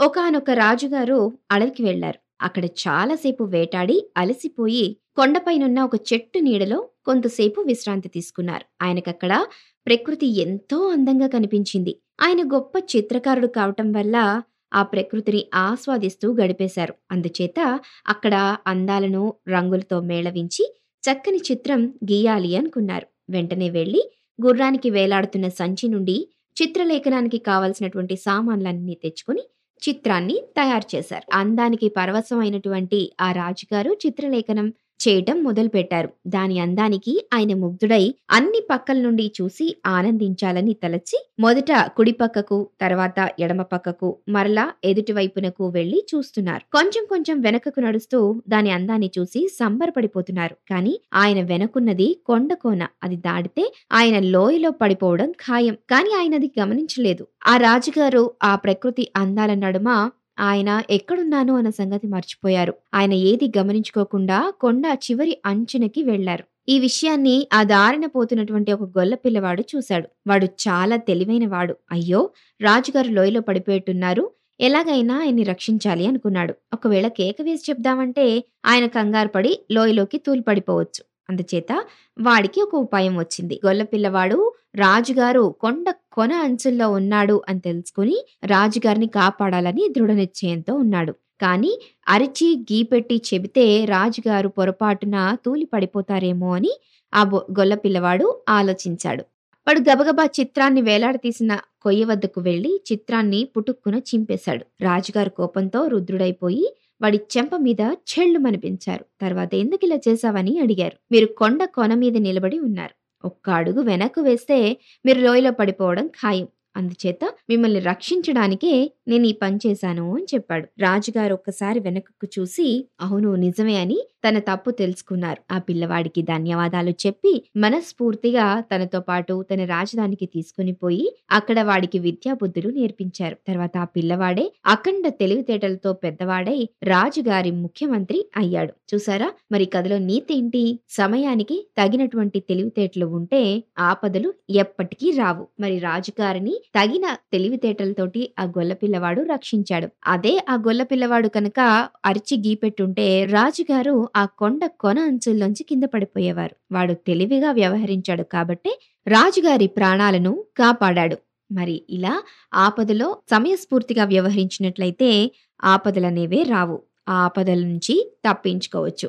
ఒకనొక రాజుగారు అడవికి వెళ్ళారు. అక్కడ చాలాసేపు వేటాడి అలసిపోయి కొండపైనున్న ఒక చెట్టు నీడలో కొంతసేపు విశ్రాంతి తీసుకున్నారు. ఆయనకక్కడ ప్రకృతి ఎంతో అందంగా కనిపించింది. ఆయన గొప్ప చిత్రకారుడు కావటం వల్ల ఆ ప్రకృతిని ఆస్వాదిస్తూ గడిపేశారు. అందుచేత అక్కడ అందాలను రంగులతో మేళవించి చక్కని చిత్రం గీయాలి అనుకున్నారు. వెంటనే వెళ్ళి గుర్రానికి వేలాడుతున్న సంచి నుండి చిత్రలేఖనానికి కావలసినటువంటి సామాన్లన్నీ తెచ్చుకొని చిత్రాన్ని తయారు చేశారు. అందానికి పరవశమైనటువంటి ఆ రాజుగారు చిత్రలేఖనం చేయటం మొదలుపెట్టారు. దాని అందానికి ఆయన ముగ్ధుడై అన్ని పక్కల నుండి చూసి ఆనందించాలని తలచి మొదట కుడి పక్కకు, తర్వాత ఎడమ పక్కకు, మరలా ఎదుటి వైపునకు వెళ్ళి చూస్తున్నారు. కొంచెం కొంచెం వెనకకు నడుస్తూ దాని అందాన్ని చూసి సంబరపడిపోతున్నారు. కానీ ఆయన వెనకున్నది కొండ కోన. అది దాటితే ఆయన లోయలో పడిపోవడం ఖాయం. కానీ ఆయనది గమనించలేదు. ఆ రాజుగారు ఆ ప్రకృతి అందాల నడుమ ఆయన ఎక్కడున్నాను అన్న సంగతి మర్చిపోయారు. ఆయన ఏది గమనించుకోకుండా కొండ చివరి అంచునకి వెళ్ళారు. ఈ విషయాన్ని ఆ దారిన పోతున్నటువంటి ఒక గొల్ల పిల్లవాడు చూశాడు. వాడు చాలా తెలివైనవాడు. అయ్యో! రాజుగారు లోయలో పడిపోయేట్టున్నారు. ఎలాగైనా ఆయన్ని రక్షించాలి అనుకున్నాడు. ఒకవేళ కేక వేసి చెప్దామంటే ఆయన కంగారు పడి లోయలోకి తూలిపడిపోవచ్చు. అందుచేత వాడికి ఒక ఉపాయం వచ్చింది. గొల్ల పిల్లవాడు రాజుగారు కొండ కొన అంచుల్లో ఉన్నాడు అని తెలుసుకుని రాజుగారిని కాపాడాలని దృఢనిశ్చయంతో ఉన్నాడు. కానీ అరిచి గీపెట్టి చెబితే రాజుగారు పొరపాటున తూలి పడిపోతారేమో అని ఆ గొల్ల పిల్లవాడు ఆలోచించాడు. వాడు గబగబా చిత్రాన్ని వేలాడతీసిన కొయ్య వద్దకు వెళ్ళి చిత్రాన్ని పుటుక్కున చింపేశాడు. రాజుగారు కోపంతో రుద్రుడైపోయి వాడి చెంప మీద ఛెళ్ళుమనిపించారు. తర్వాత ఎందుకు ఇలా చేశావని అడిగారు. మీరు కొండ కొన మీద నిలబడి ఉన్నారు. ఒక్క అడుగు వెనక్కు వేస్తే మీరు లోయలో పడిపోవడం ఖాయం. అందుచేత మిమ్మల్ని రక్షించడానికే నేను ఈ పని చేశాను అని చెప్పాడు. రాజుగారు ఒక్కసారి వెనకకు చూసి అవును నిజమే అని తన తప్పు తెలుసుకున్నారు. ఆ పిల్లవాడికి ధన్యవాదాలు చెప్పి మనస్ఫూర్తిగా తనతో పాటు తన రాజధానికి తీసుకుని పోయి అక్కడ వాడికి విద్యాబుద్ధులు నేర్పించారు. తర్వాత ఆ పిల్లవాడే అఖండ తెలివితేటలతో పెద్దవాడై రాజుగారి ముఖ్యమంత్రి అయ్యాడు. చూసారా మరి కథలో నీతేంటి? సమయానికి తగినటువంటి తెలివితేటలు ఉంటే ఆపదలు ఎప్పటికీ రావు. మరి రాజుగారిని తగిన తెలివితేటలతోటి ఆ గొల్ల పిల్లవాడు రక్షించాడు. అదే ఆ గొల్ల పిల్లవాడు కనుక అరిచి గీపెట్టుంటే రాజుగారు ఆ కొండ కొన అంచుల్లోంచి కింద పడిపోయేవారు. వాడు తెలివిగా వ్యవహరించాడు కాబట్టి రాజుగారి ప్రాణాలను కాపాడాడు. మరి ఇలా ఆపదలో సమయస్ఫూర్తిగా వ్యవహరించినట్లయితే ఆపదలనేవే రావు. ఆ ఆపదల నుంచి తప్పించుకోవచ్చు.